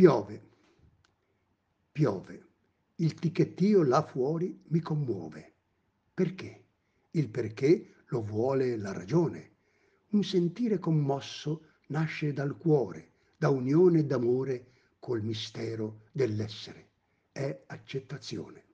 Piove, piove, il ticchettio là fuori mi commuove. Perché? Il perché lo vuole la ragione. Un sentire commosso nasce dal cuore, da unione d'amore col mistero dell'essere. È accettazione.